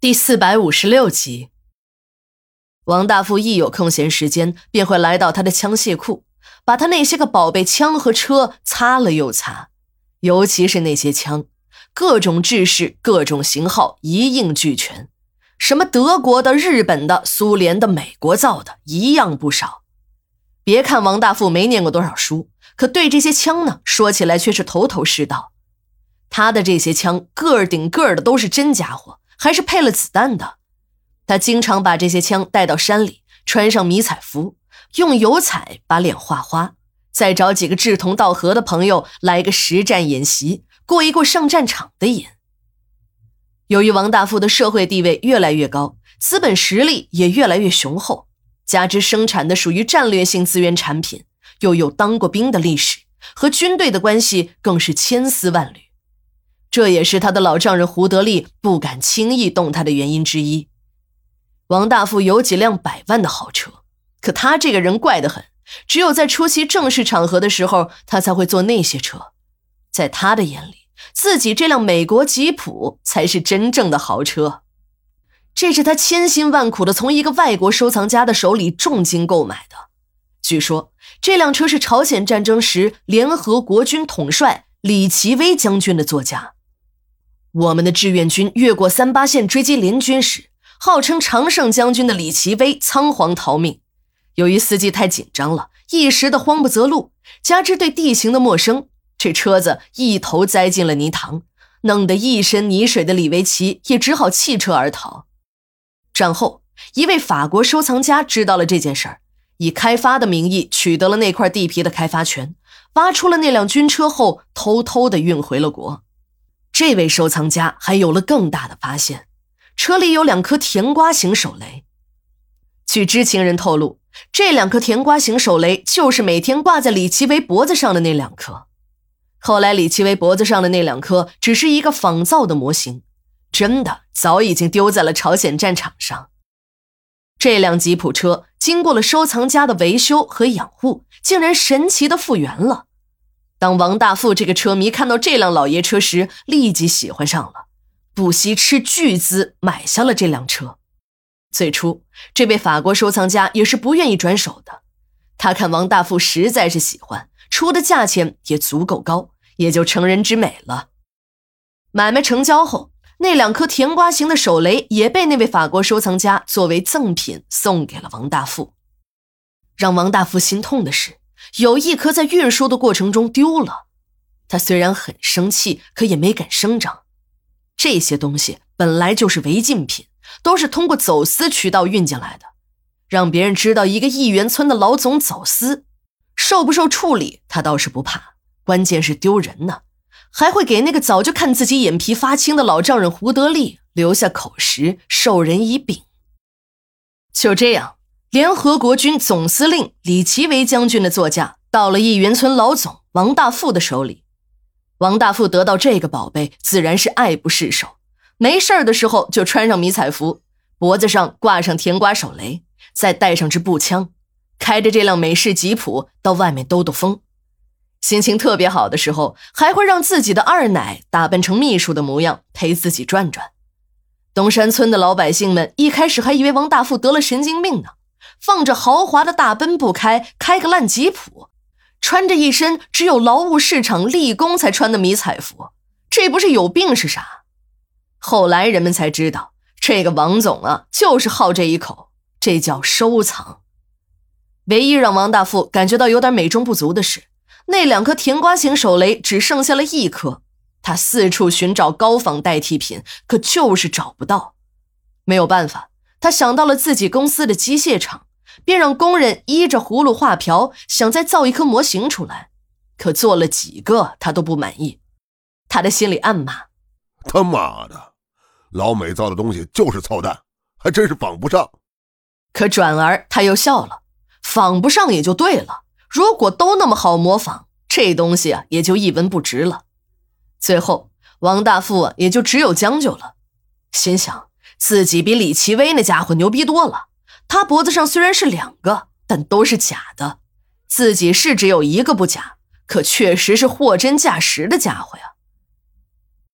第四百五十六集，王大富一有空闲时间，便会来到他的枪械库，把他那些个宝贝枪和车擦了又擦，尤其是那些枪，各种制式、各种型号一应俱全，什么德国的、日本的、苏联的、美国造的，一样不少。别看王大富没念过多少书，可对这些枪呢，说起来却是头头是道。他的这些枪个儿顶个儿的都是真家伙。还是配了子弹的，他经常把这些枪带到山里，穿上迷彩服，用油彩把脸画花，再找几个志同道合的朋友来个实战演习，过一过上战场的瘾。由于王大富的社会地位越来越高，资本实力也越来越雄厚，加之生产的属于战略性资源产品，又有当过兵的历史，和军队的关系更是千丝万缕。这也是他的老丈人胡德利不敢轻易动他的原因之一。王大富有几辆百万的豪车，可他这个人怪得很，只有在出席正式场合的时候，他才会坐那些车。在他的眼里，自己这辆美国吉普才是真正的豪车。这是他千辛万苦的从一个外国收藏家的手里重金购买的。据说这辆车是朝鲜战争时联合国军统帅李奇微将军的座驾。我们的志愿军越过三八线追击联军时，号称常胜将军的李奇微仓皇逃命。由于司机太紧张了，一时的慌不择路，加之对地形的陌生，这车子一头栽进了泥塘，弄得一身泥水的李维奇也只好弃车而逃。战后，一位法国收藏家知道了这件事儿，以开发的名义取得了那块地皮的开发权，挖出了那辆军车后，偷偷的运回了国。这位收藏家还有了更大的发现，车里有两颗甜瓜型手雷。据知情人透露，这两颗甜瓜型手雷就是每天挂在李奇微脖子上的那两颗。后来，李奇微脖子上的那两颗只是一个仿造的模型，真的早已经丢在了朝鲜战场上。这辆吉普车经过了收藏家的维修和养护，竟然神奇的复原了。当王大富这个车迷看到这辆老爷车时，立即喜欢上了，不惜斥巨资买下了这辆车。最初，这位法国收藏家也是不愿意转手的，他看王大富实在是喜欢，出的价钱也足够高，也就成人之美了。买卖成交后，那两颗甜瓜形的手雷也被那位法国收藏家作为赠品送给了王大富。让王大富心痛的是。有一颗在运输的过程中丢了，他虽然很生气，可也没敢声张。这些东西本来就是违禁品，都是通过走私渠道运进来的，让别人知道一个亿元村的老总走私，受不受处理他倒是不怕，关键是丢人呢，还会给那个早就看自己眼皮发青的老丈人胡德利留下口实，授人以柄。就这样。联合国军总司令李奇微将军的座驾到了义园村老总王大富的手里。王大富得到这个宝贝，自然是爱不释手。没事的时候就穿上迷彩服，脖子上挂上甜瓜手雷，再带上支步枪，开着这辆美式吉普到外面兜兜风。心情特别好的时候，还会让自己的二奶打扮成秘书的模样陪自己转转。东山村的老百姓们一开始还以为王大富得了神经病呢。放着豪华的大奔不开，开个烂吉普，穿着一身只有劳务市场立功才穿的迷彩服，这不是有病是啥？后来人们才知道，这个王总啊，就是好这一口，这叫收藏。唯一让王大富感觉到有点美中不足的是，那两颗甜瓜型手雷只剩下了一颗，他四处寻找高仿代替品，可就是找不到。没有办法，他想到了自己公司的机械厂。便让工人依着葫芦画瓢，想再造一颗模型出来，可做了几个他都不满意。他的心里暗骂：“他妈的，老美造的东西就是操蛋，还真是仿不上。”可转而他又笑了：“仿不上也就对了。如果都那么好模仿，这东西啊也就一文不值了。”最后，王大富啊也就只有将就了，心想自己比李奇微那家伙牛逼多了。他脖子上虽然是两个，但都是假的。自己是只有一个不假，可确实是货真价实的家伙呀。